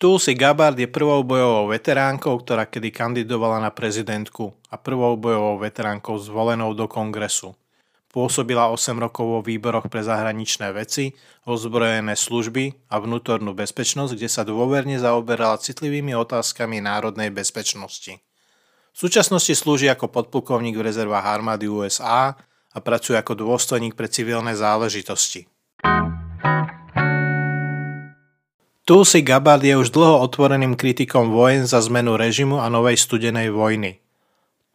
Tulsi Gabbard je prvou bojovou veteránkou, ktorá kedy kandidovala na prezidentku a prvou bojovou veteránkou zvolenou do kongresu. Pôsobila 8 rokov vo výboroch pre zahraničné veci, ozbrojené služby a vnútornú bezpečnosť, kde sa dôverne zaoberala citlivými otázkami národnej bezpečnosti. V súčasnosti slúži ako podplukovník v rezervách armády USA a pracuje ako dôstojník pre civilné záležitosti. Tulsi Gabbard je už dlho otvoreným kritikom vojen za zmenu režimu a novej studenej vojny.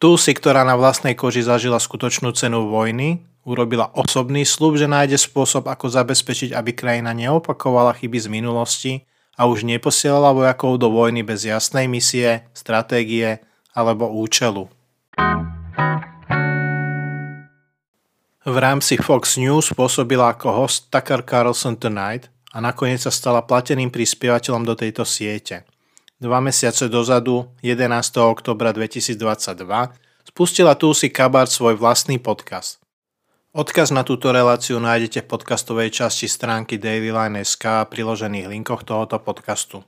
Tulsi, ktorá na vlastnej koži zažila skutočnú cenu vojny, urobila osobný slub, že nájde spôsob, ako zabezpečiť, aby krajina neopakovala chyby z minulosti a už neposielala vojakov do vojny bez jasnej misie, stratégie alebo účelu. V rámci Fox News pôsobila ako host Tucker Carlson Tonight a nakoniec sa stala plateným prispievateľom do tejto siete. Dva mesiace dozadu, 11. oktobra 2022, spustila Tulsi Kabart svoj vlastný podcast. Odkaz na túto reláciu nájdete v podcastovej časti stránky dailyline.sk a priložených linkoch tohoto podcastu.